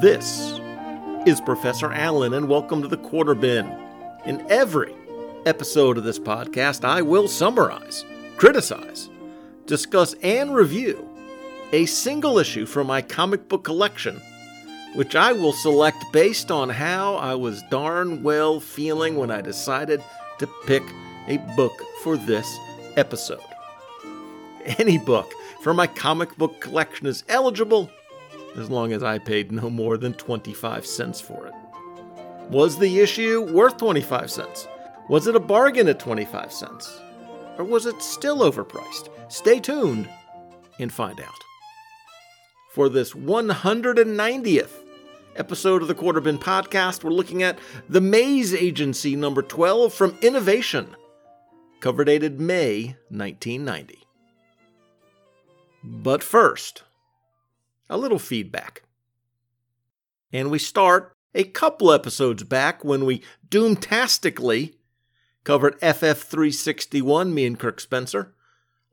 This is Professor Alan, and welcome to the Quarter Bin. In every episode of this podcast, I will summarize, criticize, discuss, and review a single issue from my comic book collection, which I will select based on how I was darn well feeling when I decided to pick a book for this episode. Any book from my comic book collection is eligible as long as I paid no more than 25 cents for it. Was the issue worth 25 cents? Was it a bargain at 25 cents? Or was it still overpriced? Stay tuned and find out. For this 190th episode of the Quarter Bin Podcast, we're looking at The Maze Agency number 12 from Innovation, cover dated May 1990. But first, a little feedback. And we start a couple episodes back when we doomtastically covered FF361, me and Kirk Spencer.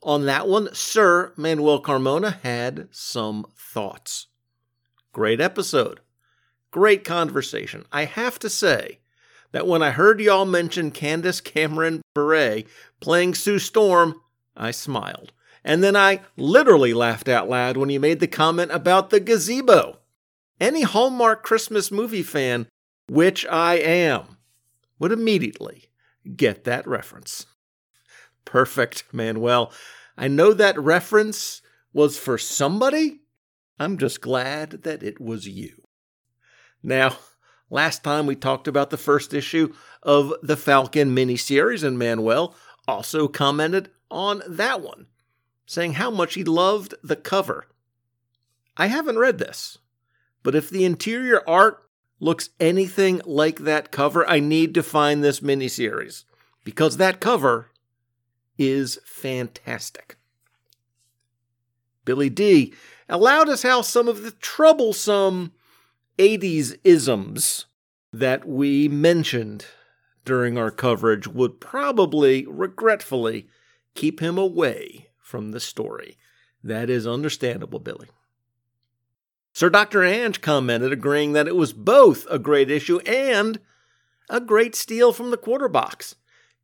On that one, Sir Manuel Carmona had some thoughts. Great episode. Great conversation. I have to say that when I heard y'all mention Candace Cameron Bure playing Sue Storm, I smiled. And then I literally laughed out loud when you made the comment about the gazebo. Any Hallmark Christmas movie fan, which I am, would immediately get that reference. Perfect, Manuel. I know that reference was for somebody. I'm just glad that it was you. Now, last time we talked about the first issue of the Falcon miniseries, and Manuel also commented on that one saying how much he loved the cover. I haven't read this, but if the interior art looks anything like that cover, I need to find this miniseries because that cover is fantastic. Billy D allowed us how some of the troublesome 80s isms that we mentioned during our coverage would probably, regretfully, keep him away from the story. That is understandable, Billy. Sir Dr. Ange commented, agreeing that it was both a great issue and a great steal from the quarter box.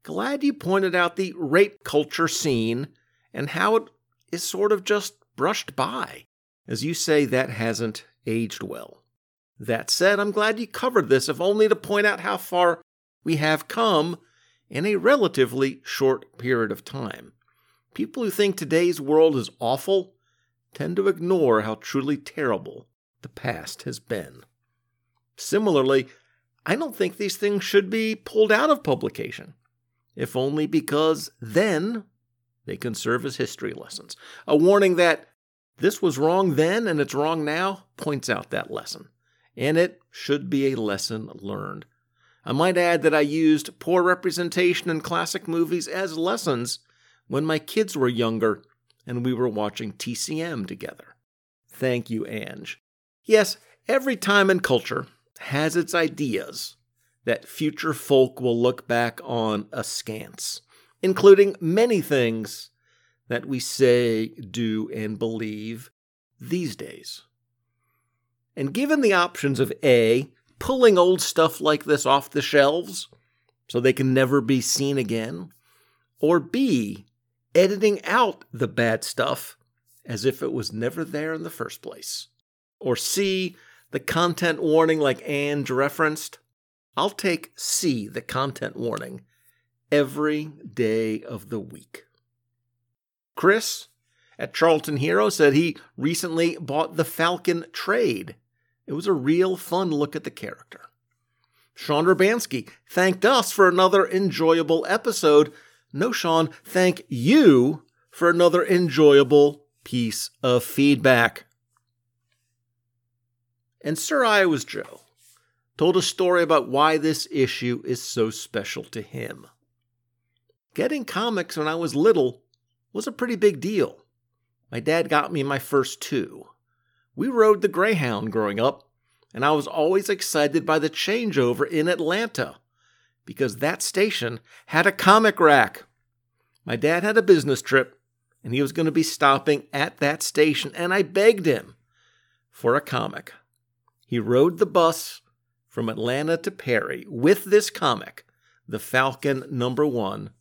Glad you pointed out the rape culture scene and how it is sort of just brushed by. As you say, that hasn't aged well. That said, I'm glad you covered this, if only to point out how far we have come in a relatively short period of time. People who think today's world is awful tend to ignore how truly terrible the past has been. Similarly, I don't think these things should be pulled out of publication, if only because then they can serve as history lessons. A warning that this was wrong then and it's wrong now points out that lesson, and it should be a lesson learned. I might add that I used poor representation in classic movies as lessons when my kids were younger and we were watching TCM together. Thank you, Ange. Yes, every time and culture has its ideas that future folk will look back on askance, including many things that we say, do, and believe these days. And given the options of A, pulling old stuff like this off the shelves so they can never be seen again, or B, editing out the bad stuff as if it was never there in the first place. Or C, the content warning like Ange referenced. I'll take C, the content warning, every day of the week. Chris at Charlton Hero said he recently bought the Falcon trade. It was a real fun look at the character. Sean Urbanski thanked us for another enjoyable episode no, Sean, thank you for another enjoyable piece of feedback. And Sir Iowa's Joe told a story about why this issue is so special to him. Getting comics when I was little was a pretty big deal. My dad got me my first two. We rode the Greyhound growing up, and I was always excited by the changeover in Atlanta because that station had a comic rack. My dad had a business trip, and he was going to be stopping at that station, and I begged him for a comic. He rode the bus from Atlanta to Perry with this comic, The Falcon Number One,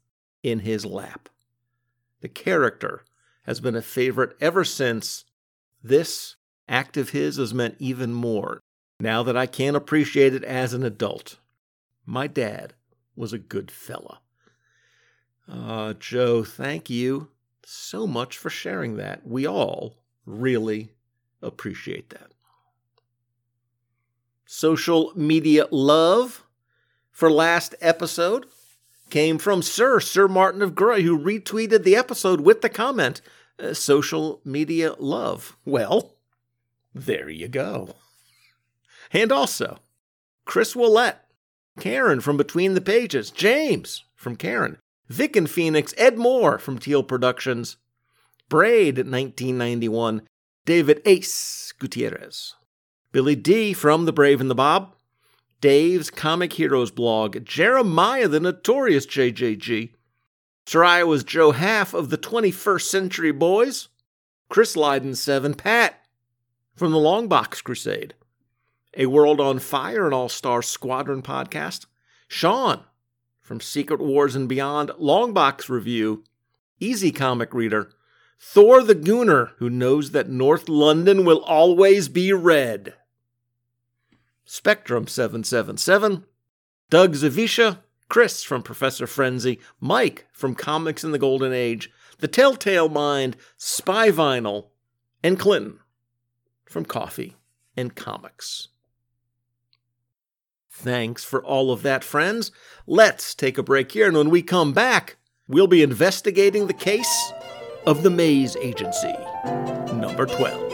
in his lap. The character has been a favorite ever since. This act of his has meant even more now that I can appreciate it as an adult. My dad was a good fella. Uh, Joe, thank you so much for sharing that. We all really appreciate that. Social media love for last episode came from Sir, Sir Martin of Gray, who retweeted the episode with the comment, uh, social media love. Well, there you go. And also, Chris Willett, Karen from Between the Pages, James from Karen, Vic and Phoenix, Ed Moore from Teal Productions, Braid 1991, David Ace Gutierrez, Billy D from The Brave and the Bob, Dave's Comic Heroes blog, Jeremiah the Notorious JJG, Sir was Joe Half of the 21st Century Boys, Chris Lydon 7, Pat from the Longbox Crusade, A World on Fire, an All Star Squadron podcast, Sean from Secret Wars and Beyond, Longbox Review, Easy Comic Reader, Thor the Gooner, who knows that North London will always be red. Spectrum 777, Doug Zavisha, Chris from Professor Frenzy, Mike from Comics in the Golden Age, The Telltale Mind, Spy Vinyl, and Clinton from Coffee and Comics. Thanks for all of that, friends. Let's take a break here, and when we come back, we'll be investigating the case of the Maze Agency, number 12.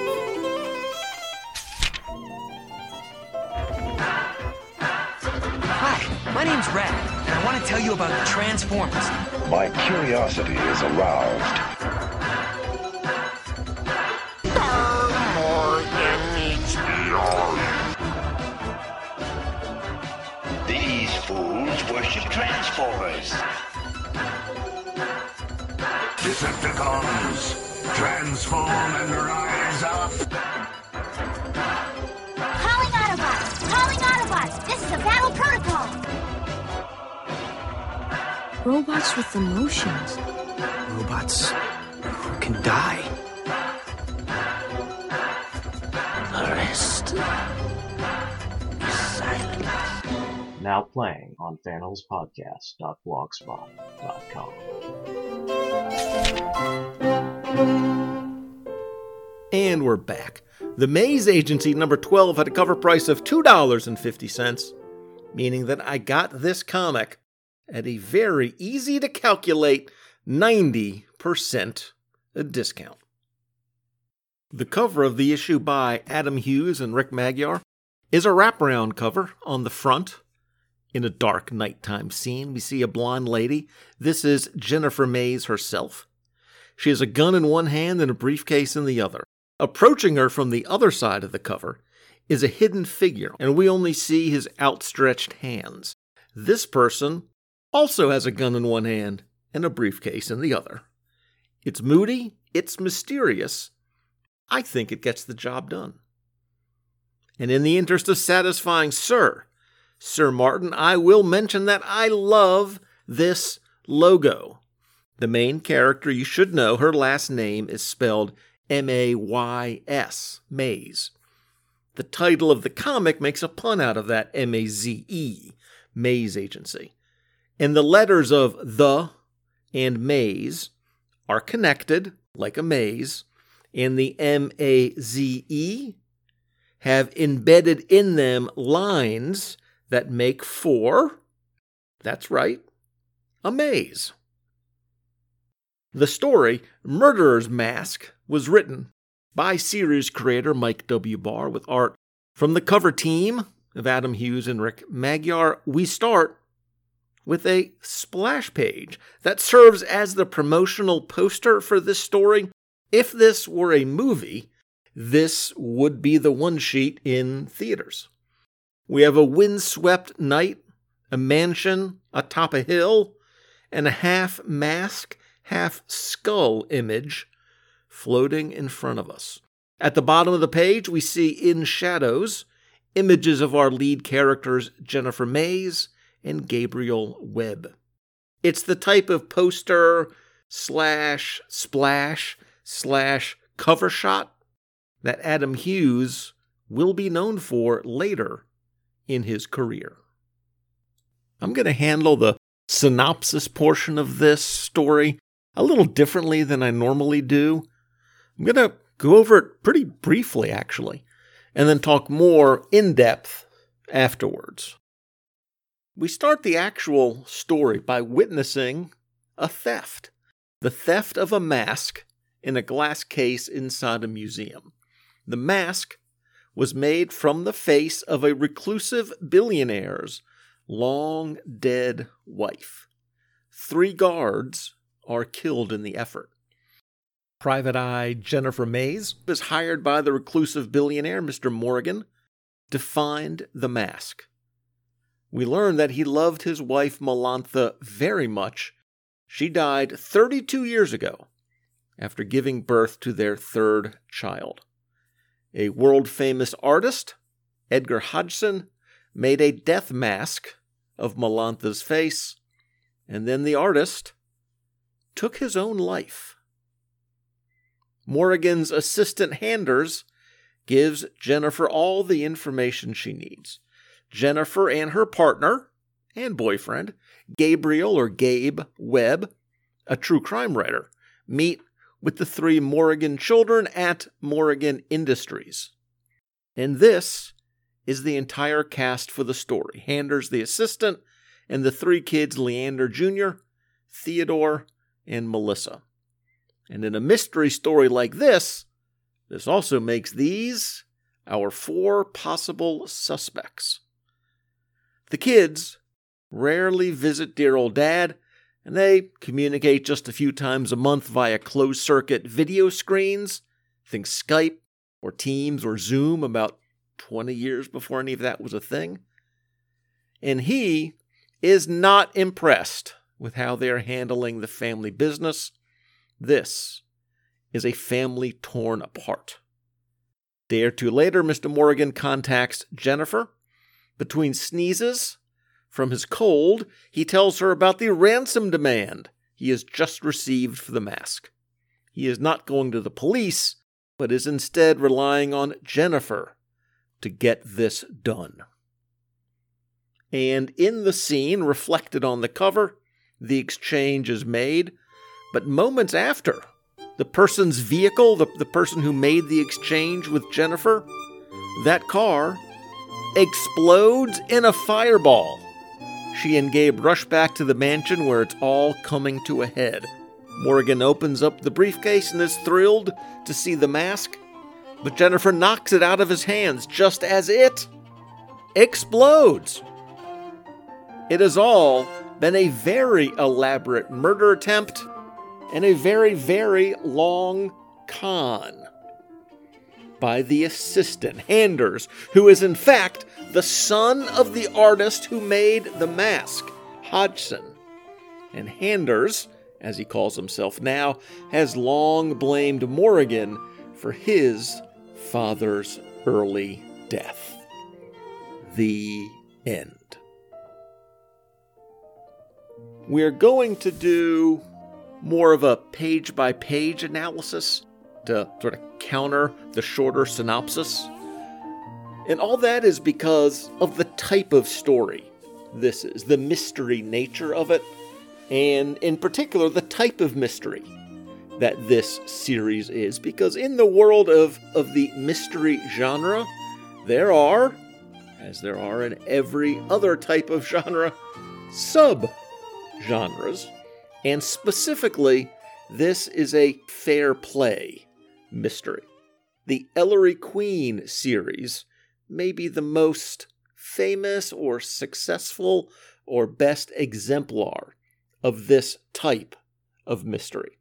Hi, my name's Red, and I want to tell you about the Transformers. My curiosity is aroused. Transformers. Decepticons, transform and rise up. Calling Autobots! Calling Autobots! This is a battle protocol! Robots with emotions. Robots who can die. Arrest. Now playing on fanholespodcast.blogspot.com. And we're back. The Maze Agency number 12 had a cover price of $2.50, meaning that I got this comic at a very easy to calculate 90% discount. The cover of the issue by Adam Hughes and Rick Magyar is a wraparound cover on the front in a dark nighttime scene, we see a blonde lady. This is Jennifer Mays herself. She has a gun in one hand and a briefcase in the other. Approaching her from the other side of the cover is a hidden figure, and we only see his outstretched hands. This person also has a gun in one hand and a briefcase in the other. It's moody, it's mysterious. I think it gets the job done. And in the interest of satisfying Sir, Sir Martin, I will mention that I love this logo. The main character, you should know, her last name is spelled M A Y S, Mays. The title of the comic makes a pun out of that M A Z E, Maze Agency. And the letters of the and maze are connected like a maze, and the M A Z E have embedded in them lines that make for, that's right, a maze. The story, Murderer's Mask, was written by series creator Mike W. Barr with art from the cover team of Adam Hughes and Rick Magyar. We start with a splash page that serves as the promotional poster for this story. If this were a movie, this would be the one sheet in theaters. We have a windswept night, a mansion atop a hill, and a half mask, half skull image floating in front of us. At the bottom of the page, we see in shadows images of our lead characters, Jennifer Mays and Gabriel Webb. It's the type of poster slash splash slash cover shot that Adam Hughes will be known for later in his career. I'm going to handle the synopsis portion of this story a little differently than I normally do. I'm going to go over it pretty briefly, actually, and then talk more in depth afterwards. We start the actual story by witnessing a theft the theft of a mask in a glass case inside a museum. The mask was made from the face of a reclusive billionaire's long dead wife. Three guards are killed in the effort. Private Eye Jennifer Mays is hired by the reclusive billionaire, Mr. Morgan, to find the mask. We learn that he loved his wife Melantha very much. She died 32 years ago after giving birth to their third child. A world famous artist, Edgar Hodgson, made a death mask of Melantha's face, and then the artist took his own life. Morrigan's assistant Handers gives Jennifer all the information she needs. Jennifer and her partner and boyfriend, Gabriel or Gabe Webb, a true crime writer, meet with the three Morrigan children at Morrigan Industries. And this is the entire cast for the story Handers, the assistant, and the three kids Leander Jr., Theodore, and Melissa. And in a mystery story like this, this also makes these our four possible suspects. The kids rarely visit dear old dad, and they communicate just a few times a month via closed circuit video screens. Think Skype or Teams or Zoom about 20 years before any of that was a thing. And he is not impressed with how they're handling the family business. This is a family torn apart. Day or two later, Mr. Morgan contacts Jennifer. Between sneezes from his cold, he tells her about the ransom demand he has just received for the mask. He is not going to the police, but is instead relying on Jennifer to get this done. And in the scene reflected on the cover, the exchange is made, but moments after, the person's vehicle, the, the person who made the exchange with Jennifer, that car explodes in a fireball. She and Gabe rush back to the mansion where it's all coming to a head. Morgan opens up the briefcase and is thrilled to see the mask but Jennifer knocks it out of his hands just as it explodes. It has all been a very elaborate murder attempt and a very, very long con by the assistant, Handers, who is in fact the son of the artist who made the mask, Hodgson. And Handers, as he calls himself now, has long blamed Morrigan for his father's early death. The end. We're going to do more of a page by page analysis to sort of counter the shorter synopsis. And all that is because of the type of story this is, the mystery nature of it, and in particular, the type of mystery that this series is because in the world of, of the mystery genre, there are, as there are in every other type of genre, sub genres. And specifically, this is a fair play mystery. The Ellery Queen series may be the most famous or successful or best exemplar of this type of mystery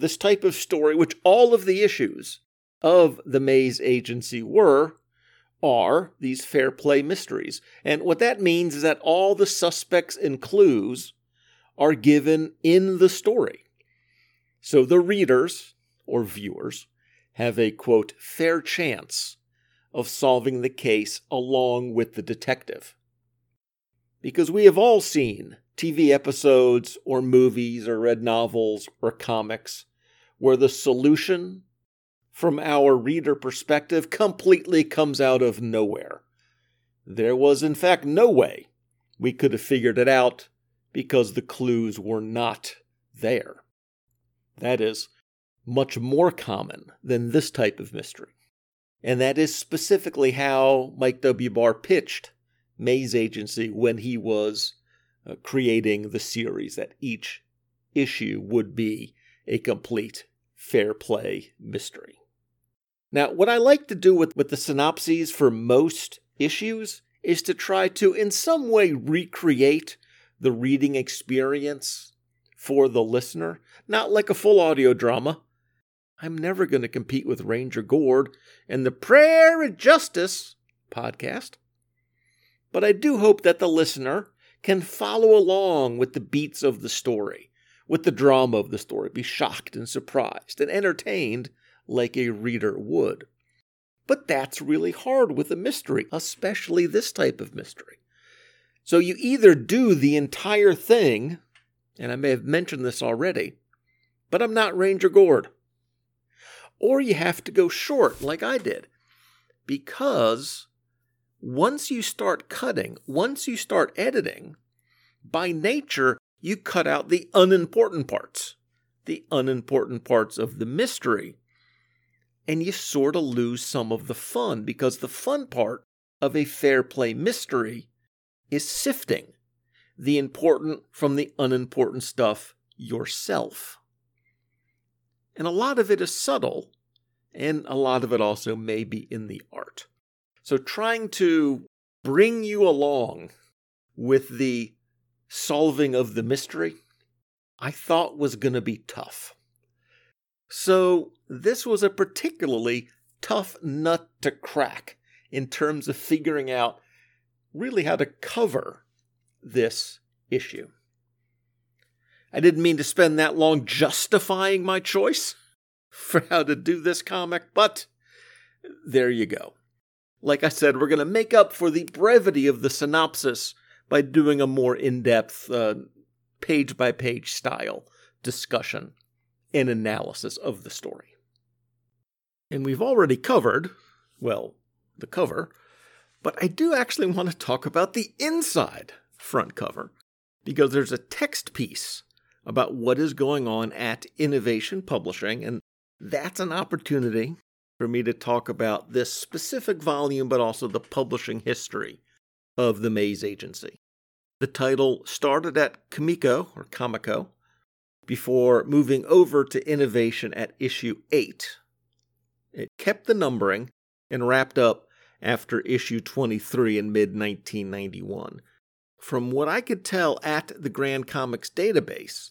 this type of story, which all of the issues of the Maze Agency were, are these fair play mysteries. And what that means is that all the suspects and clues are given in the story. So the readers or viewers have a quote, fair chance of solving the case along with the detective. Because we have all seen TV episodes or movies or read novels or comics where the solution from our reader perspective completely comes out of nowhere. There was, in fact, no way we could have figured it out because the clues were not there. That is much more common than this type of mystery. And that is specifically how Mike W. Barr pitched Maze Agency when he was uh, creating the series, that each issue would be a complete fair play mystery. Now, what I like to do with, with the synopses for most issues is to try to, in some way, recreate the reading experience for the listener, not like a full audio drama. I'm never going to compete with Ranger Gord and the Prayer of Justice podcast. But I do hope that the listener can follow along with the beats of the story, with the drama of the story, be shocked and surprised and entertained like a reader would. But that's really hard with a mystery, especially this type of mystery. So you either do the entire thing, and I may have mentioned this already, but I'm not Ranger Gord. Or you have to go short, like I did. Because once you start cutting, once you start editing, by nature, you cut out the unimportant parts, the unimportant parts of the mystery. And you sort of lose some of the fun because the fun part of a fair play mystery is sifting the important from the unimportant stuff yourself. And a lot of it is subtle, and a lot of it also may be in the art. So, trying to bring you along with the solving of the mystery, I thought was going to be tough. So, this was a particularly tough nut to crack in terms of figuring out really how to cover this issue. I didn't mean to spend that long justifying my choice for how to do this comic, but there you go. Like I said, we're going to make up for the brevity of the synopsis by doing a more in depth, uh, page by page style discussion and analysis of the story. And we've already covered, well, the cover, but I do actually want to talk about the inside front cover because there's a text piece about what is going on at Innovation Publishing, and that's an opportunity for me to talk about this specific volume, but also the publishing history of the Maze Agency. The title started at Comico or Comico before moving over to Innovation at issue 8. It kept the numbering and wrapped up after issue 23 in mid 1991. From what I could tell at the Grand Comics database,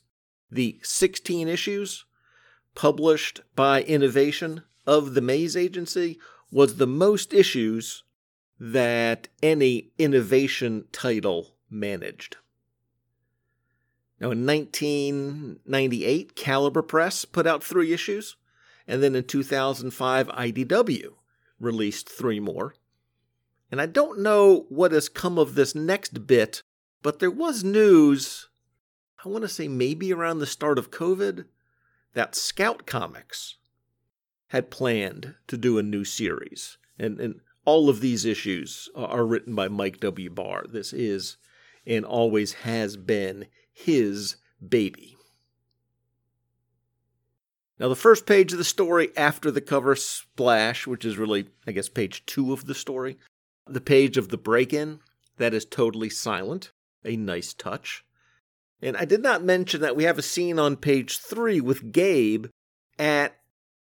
the 16 issues published by Innovation of the Maze Agency was the most issues that any innovation title managed. Now, in 1998, Caliber Press put out three issues, and then in 2005, IDW released three more. And I don't know what has come of this next bit, but there was news, I want to say maybe around the start of COVID, that Scout Comics had planned to do a new series. And, and all of these issues are written by Mike W. Barr. This is and always has been his baby. Now, the first page of the story after the cover splash, which is really, I guess, page two of the story, the page of the break in, that is totally silent. A nice touch. And I did not mention that we have a scene on page three with Gabe at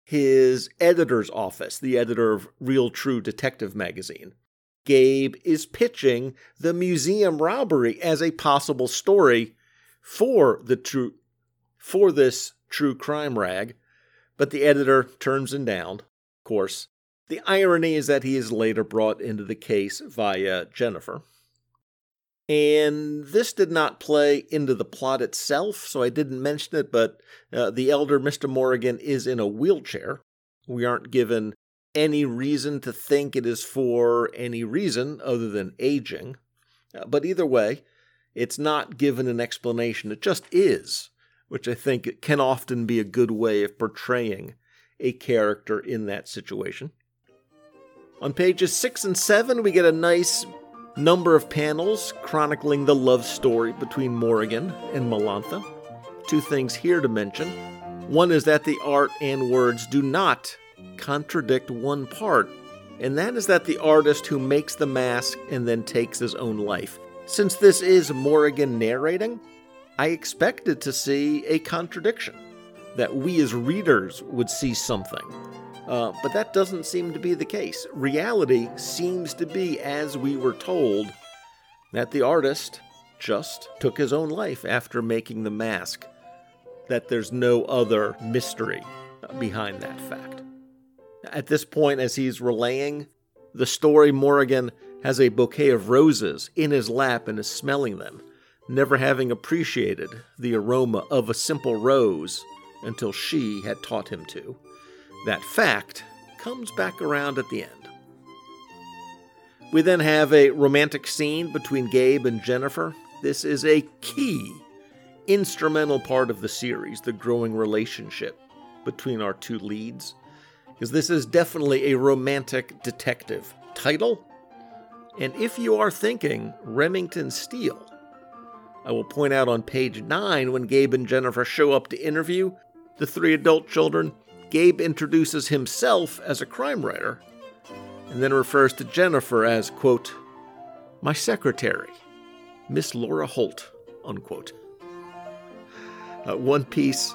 his editor's office, the editor of Real True Detective magazine. Gabe is pitching the museum robbery as a possible story for the true for this true crime rag, but the editor turns him down. Of course, the irony is that he is later brought into the case via Jennifer. And this did not play into the plot itself, so I didn't mention it, but uh, the elder Mr. Morrigan is in a wheelchair. We aren't given any reason to think it is for any reason other than aging. Uh, but either way, it's not given an explanation, it just is, which I think can often be a good way of portraying a character in that situation. On pages 6 and 7, we get a nice number of panels chronicling the love story between Morrigan and Melantha. Two things here to mention. One is that the art and words do not contradict one part, and that is that the artist who makes the mask and then takes his own life. Since this is Morrigan narrating, I expected to see a contradiction, that we as readers would see something uh, but that doesn't seem to be the case. Reality seems to be as we were told that the artist just took his own life after making the mask, that there's no other mystery behind that fact. At this point, as he's relaying the story, Morrigan has a bouquet of roses in his lap and is smelling them, never having appreciated the aroma of a simple rose until she had taught him to. That fact comes back around at the end. We then have a romantic scene between Gabe and Jennifer. This is a key, instrumental part of the series, the growing relationship between our two leads, because this is definitely a romantic detective title. And if you are thinking Remington Steele, I will point out on page 9 when Gabe and Jennifer show up to interview the three adult children, Gabe introduces himself as a crime writer and then refers to Jennifer as, quote, my secretary, Miss Laura Holt, unquote. Uh, one piece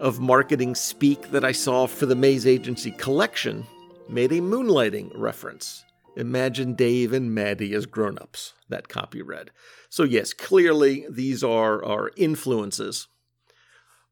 of marketing speak that I saw for the Maze Agency collection made a moonlighting reference. Imagine Dave and Maddie as grown ups, that copy read. So, yes, clearly these are, are influences.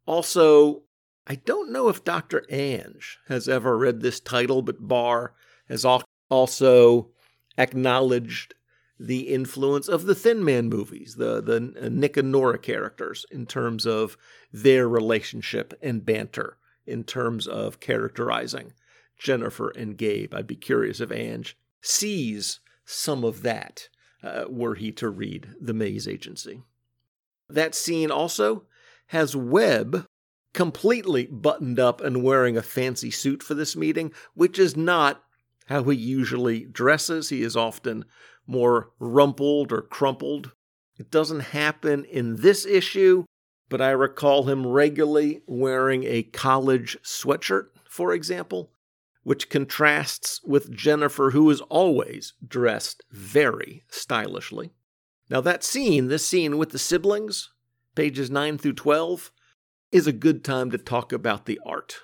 Also, I don't know if Dr. Ange has ever read this title, but Barr has also acknowledged the influence of the Thin Man movies, the, the Nick and Nora characters, in terms of their relationship and banter, in terms of characterizing Jennifer and Gabe. I'd be curious if Ange sees some of that uh, were he to read The Maze Agency. That scene also has Webb completely buttoned up and wearing a fancy suit for this meeting, which is not how he usually dresses. He is often more rumpled or crumpled. It doesn't happen in this issue, but I recall him regularly wearing a college sweatshirt, for example, which contrasts with Jennifer, who is always dressed very stylishly. Now, that scene, this scene with the siblings, pages 9 through 12, is a good time to talk about the art.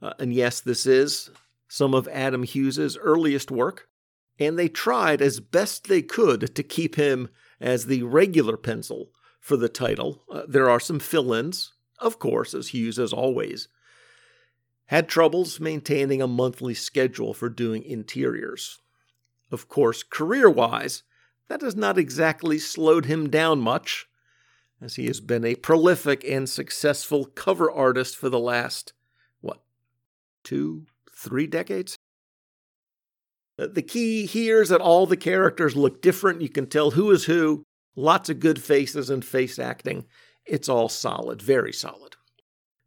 Uh, and yes, this is some of Adam Hughes's earliest work, and they tried as best they could to keep him as the regular pencil for the title. Uh, there are some fill ins, of course, as Hughes has always. Had troubles maintaining a monthly schedule for doing interiors. Of course, career wise, that has not exactly slowed him down much as he has been a prolific and successful cover artist for the last, what, two, three decades? Uh, the key here is that all the characters look different. You can tell who is who. Lots of good faces and face acting. It's all solid, very solid.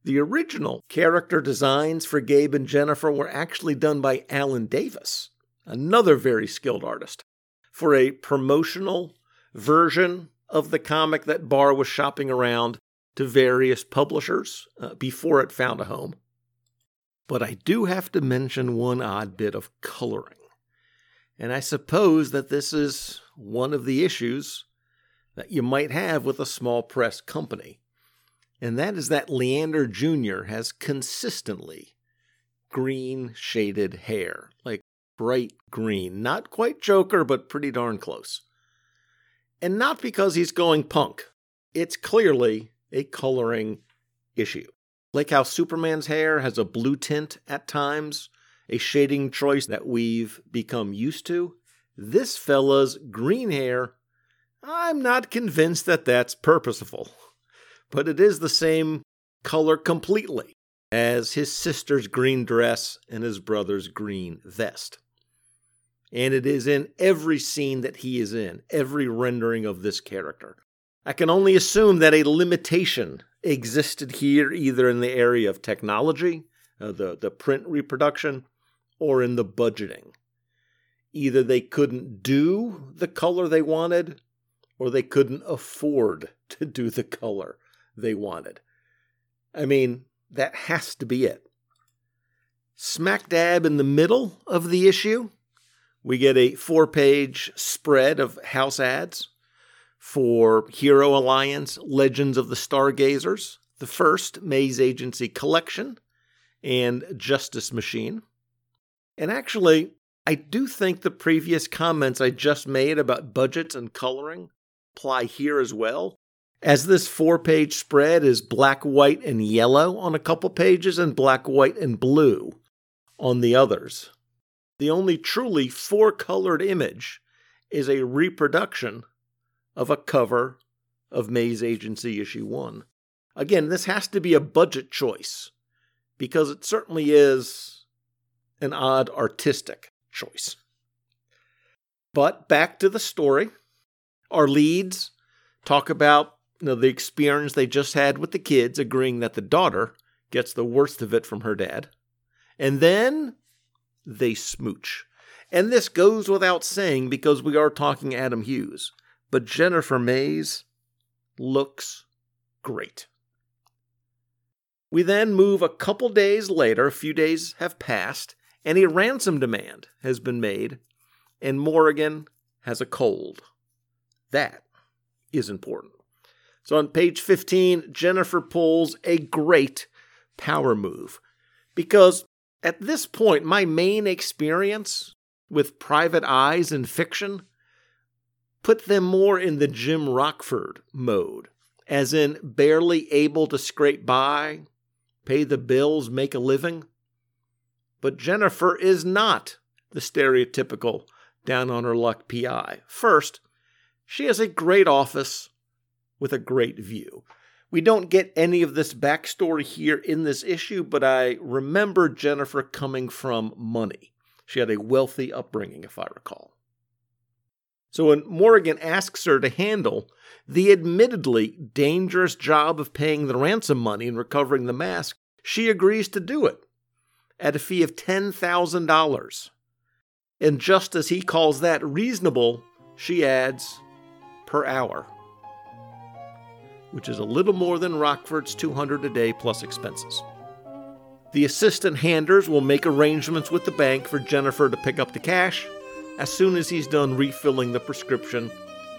The original character designs for Gabe and Jennifer were actually done by Alan Davis, another very skilled artist, for a promotional version of the comic that Barr was shopping around to various publishers uh, before it found a home. But I do have to mention one odd bit of coloring. And I suppose that this is one of the issues that you might have with a small press company. And that is that Leander Jr. has consistently green shaded hair, like bright green. Not quite Joker, but pretty darn close. And not because he's going punk. It's clearly a coloring issue. Like how Superman's hair has a blue tint at times, a shading choice that we've become used to, this fella's green hair, I'm not convinced that that's purposeful. But it is the same color completely as his sister's green dress and his brother's green vest. And it is in every scene that he is in, every rendering of this character. I can only assume that a limitation existed here either in the area of technology, uh, the, the print reproduction, or in the budgeting. Either they couldn't do the color they wanted, or they couldn't afford to do the color they wanted. I mean, that has to be it. Smack dab in the middle of the issue, we get a four page spread of house ads for Hero Alliance Legends of the Stargrazers, the first Maze Agency collection, and Justice Machine. And actually, I do think the previous comments I just made about budgets and coloring apply here as well. As this four page spread is black, white, and yellow on a couple pages and black, white, and blue on the others. The only truly four colored image is a reproduction of a cover of Maze Agency issue 1. Again, this has to be a budget choice because it certainly is an odd artistic choice. But back to the story. Our leads talk about you know, the experience they just had with the kids, agreeing that the daughter gets the worst of it from her dad. And then they smooch. And this goes without saying because we are talking Adam Hughes. But Jennifer Mays looks great. We then move a couple days later, a few days have passed, and a ransom demand has been made, and Morrigan has a cold. That is important. So on page 15, Jennifer pulls a great power move because at this point, my main experience with private eyes in fiction put them more in the Jim Rockford mode, as in barely able to scrape by, pay the bills, make a living. But Jennifer is not the stereotypical down on her luck PI. First, she has a great office with a great view. We don't get any of this backstory here in this issue, but I remember Jennifer coming from money. She had a wealthy upbringing, if I recall. So when Morrigan asks her to handle the admittedly dangerous job of paying the ransom money and recovering the mask, she agrees to do it at a fee of $10,000. And just as he calls that reasonable, she adds, per hour which is a little more than Rockford's 200 a day plus expenses. The assistant Handers will make arrangements with the bank for Jennifer to pick up the cash as soon as he's done refilling the prescription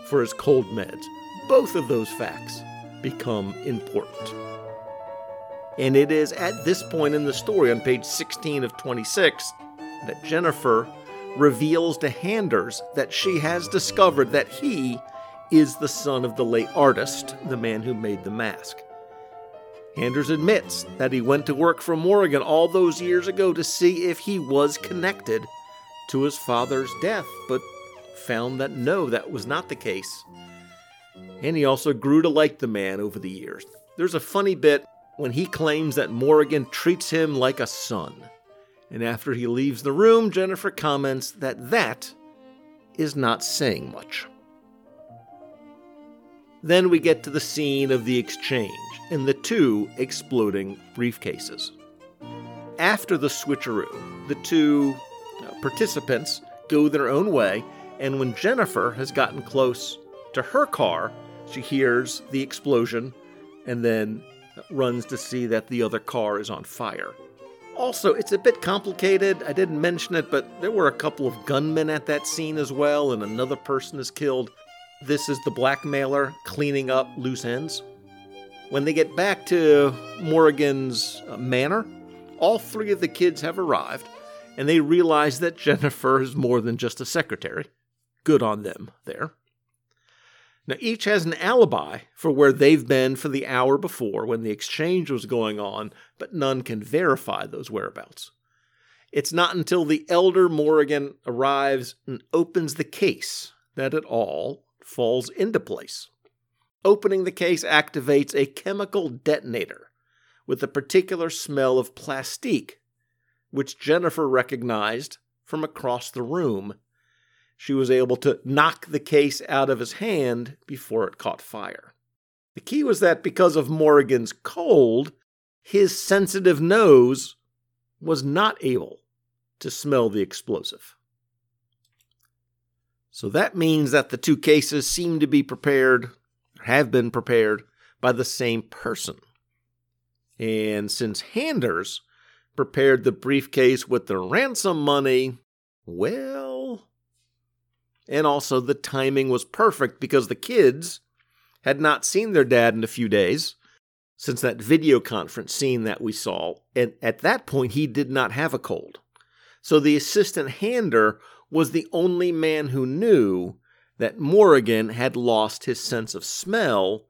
for his cold meds. Both of those facts become important. And it is at this point in the story, on page 16 of 26, that Jennifer reveals to Handers that she has discovered that he is the son of the late artist, the man who made the mask. Handers admits that he went to work for Morrigan all those years ago to see if he was connected to his father's death, but found that no, that was not the case. And he also grew to like the man over the years. There's a funny bit when he claims that Morrigan treats him like a son. And after he leaves the room, Jennifer comments that that is not saying much. Then we get to the scene of the exchange and the two exploding briefcases. After the switcheroo, the two uh, participants go their own way, and when Jennifer has gotten close to her car, she hears the explosion and then runs to see that the other car is on fire. Also, it's a bit complicated. I didn't mention it, but there were a couple of gunmen at that scene as well, and another person is killed. This is the blackmailer cleaning up loose ends. When they get back to Morrigan's uh, manor, all three of the kids have arrived, and they realize that Jennifer is more than just a secretary. Good on them there. Now, each has an alibi for where they've been for the hour before when the exchange was going on, but none can verify those whereabouts. It's not until the elder Morrigan arrives and opens the case that it all falls into place. Opening the case activates a chemical detonator, with a particular smell of plastique, which Jennifer recognized from across the room. She was able to knock the case out of his hand before it caught fire. The key was that because of Morrigan's cold, his sensitive nose was not able to smell the explosive. So that means that the two cases seem to be prepared, have been prepared, by the same person. And since Handers prepared the briefcase with the ransom money, well. And also, the timing was perfect because the kids had not seen their dad in a few days since that video conference scene that we saw. And at that point, he did not have a cold. So the assistant hander was the only man who knew that Morrigan had lost his sense of smell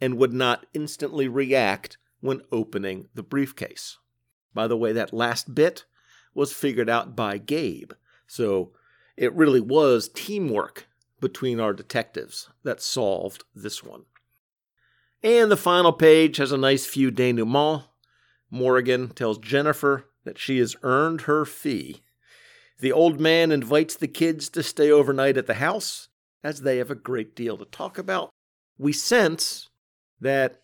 and would not instantly react when opening the briefcase. By the way, that last bit was figured out by Gabe, so it really was teamwork between our detectives that solved this one. And the final page has a nice few denouement. Morrigan tells Jennifer that she has earned her fee. The old man invites the kids to stay overnight at the house, as they have a great deal to talk about. We sense that,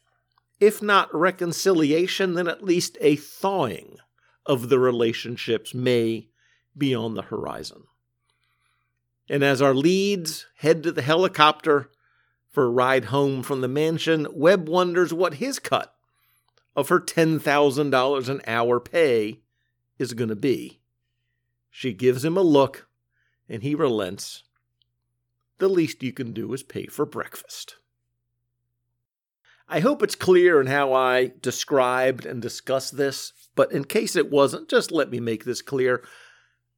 if not reconciliation, then at least a thawing of the relationships may be on the horizon. And as our leads head to the helicopter for a ride home from the mansion, Webb wonders what his cut of her $10,000 an hour pay is going to be. She gives him a look, and he relents. The least you can do is pay for breakfast. I hope it's clear in how I described and discussed this, but in case it wasn't, just let me make this clear.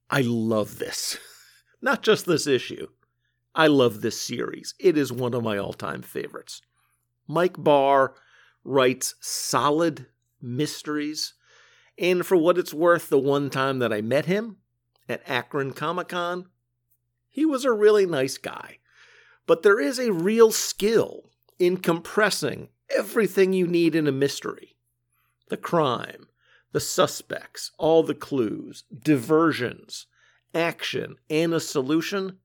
I love this. Not just this issue. I love this series. It is one of my all time favorites. Mike Barr writes solid mysteries. And for what it's worth, the one time that I met him at Akron Comic Con, he was a really nice guy. But there is a real skill in compressing everything you need in a mystery the crime, the suspects, all the clues, diversions, action, and a solution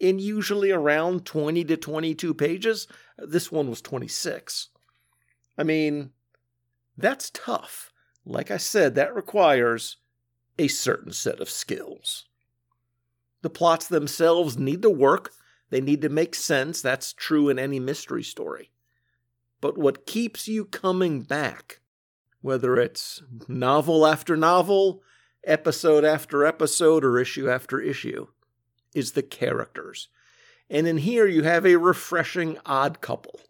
in usually around 20 to 22 pages. This one was 26. I mean, that's tough. Like I said, that requires a certain set of skills. The plots themselves need to work, they need to make sense. That's true in any mystery story. But what keeps you coming back, whether it's novel after novel, episode after episode, or issue after issue, is the characters. And in here, you have a refreshing odd couple.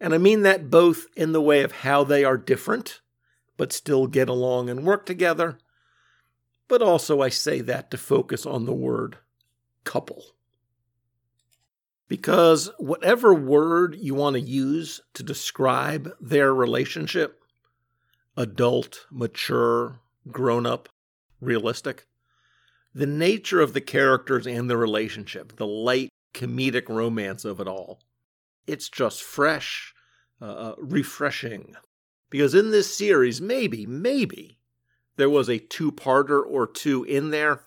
And I mean that both in the way of how they are different, but still get along and work together, but also I say that to focus on the word couple. Because whatever word you want to use to describe their relationship adult, mature, grown up, realistic the nature of the characters and the relationship, the light comedic romance of it all, it's just fresh, uh, uh refreshing. Because in this series, maybe, maybe, there was a two parter or two in there,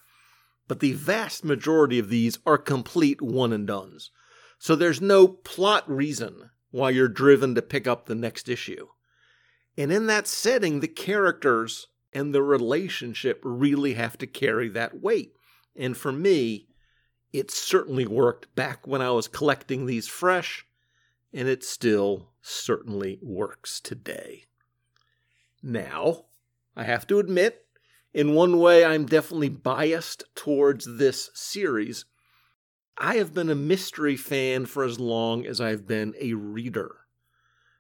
but the vast majority of these are complete one and dones. So there's no plot reason why you're driven to pick up the next issue. And in that setting, the characters and the relationship really have to carry that weight. And for me, it certainly worked back when I was collecting these fresh, and it still certainly works today. Now, I have to admit, in one way, I'm definitely biased towards this series. I have been a mystery fan for as long as I've been a reader.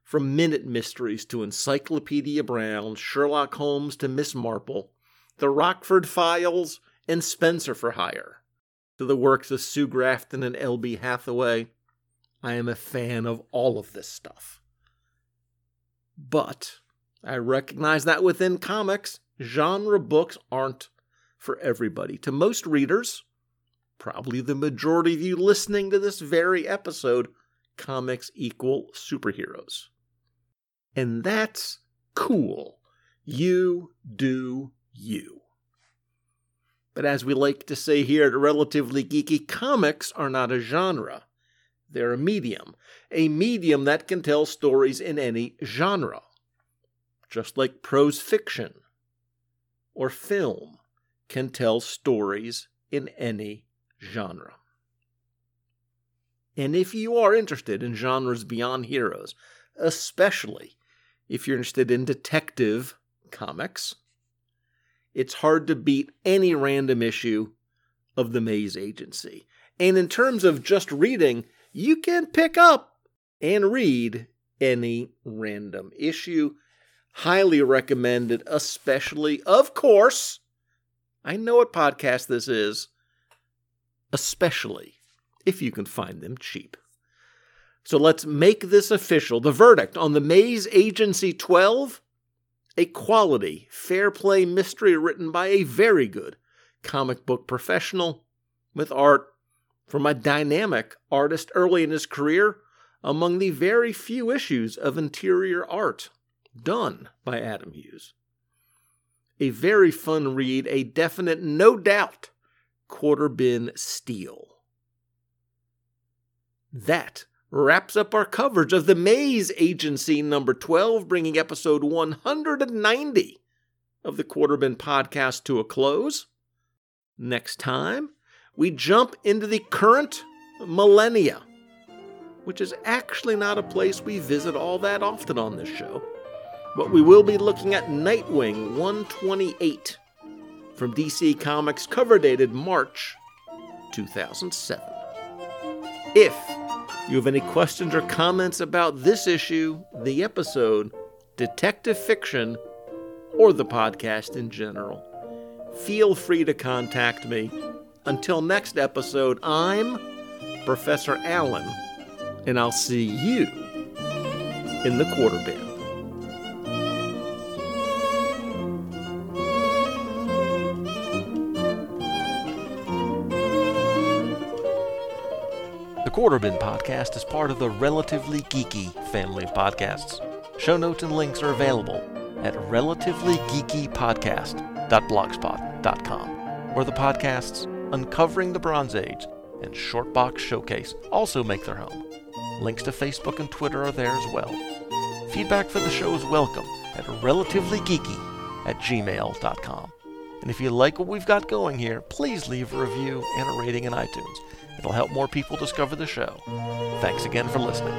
From Minute Mysteries to Encyclopedia Brown, Sherlock Holmes to Miss Marple, The Rockford Files, and Spenser for Hire, to the works of Sue Grafton and L.B. Hathaway, I am a fan of all of this stuff. But I recognize that within comics, genre books aren't for everybody. To most readers, probably the majority of you listening to this very episode, comics equal superheroes. And that's cool You do you. But as we like to say here at Relatively Geeky, comics are not a genre. They're a medium, a medium that can tell stories in any genre. Just like prose fiction or film can tell stories in any genre. And if you are interested in genres beyond heroes, especially if you're interested in detective comics, it's hard to beat any random issue of the Maze Agency. And in terms of just reading, you can pick up and read any random issue. Highly recommended, especially, of course, I know what podcast this is, especially if you can find them cheap. So let's make this official. The verdict on the Maze Agency 12 a quality, fair play mystery written by a very good comic book professional with art from a dynamic artist early in his career among the very few issues of interior art done by Adam Hughes. A very fun read, a definite, no doubt, quarter bin steal. That wraps up our coverage of the Maze Agency number 12, bringing episode 190 of the Quarter Bin podcast to a close. Next time, we jump into the current millennia, which is actually not a place we visit all that often on this show. But we will be looking at Nightwing 128 from DC Comics, cover dated March 2007. If you have any questions or comments about this issue, the episode, detective fiction, or the podcast in general, feel free to contact me. Until next episode, I'm Professor Alan, and I'll see you in the quarter bin. Quarter Bin Podcast is part of the Relatively Geeky family of podcasts. Show notes and links are available at relativelygeekypodcast.blogspot.com, where the podcasts Uncovering the Bronze Age and Shortbox Showcase also make their home. Links to Facebook and Twitter are there as well. Feedback for the show is welcome at relativelygeeky at gmail.com. And if you like what we've got going here, please leave a review and a rating in iTunes. It'll help more people discover the show. Thanks again for listening.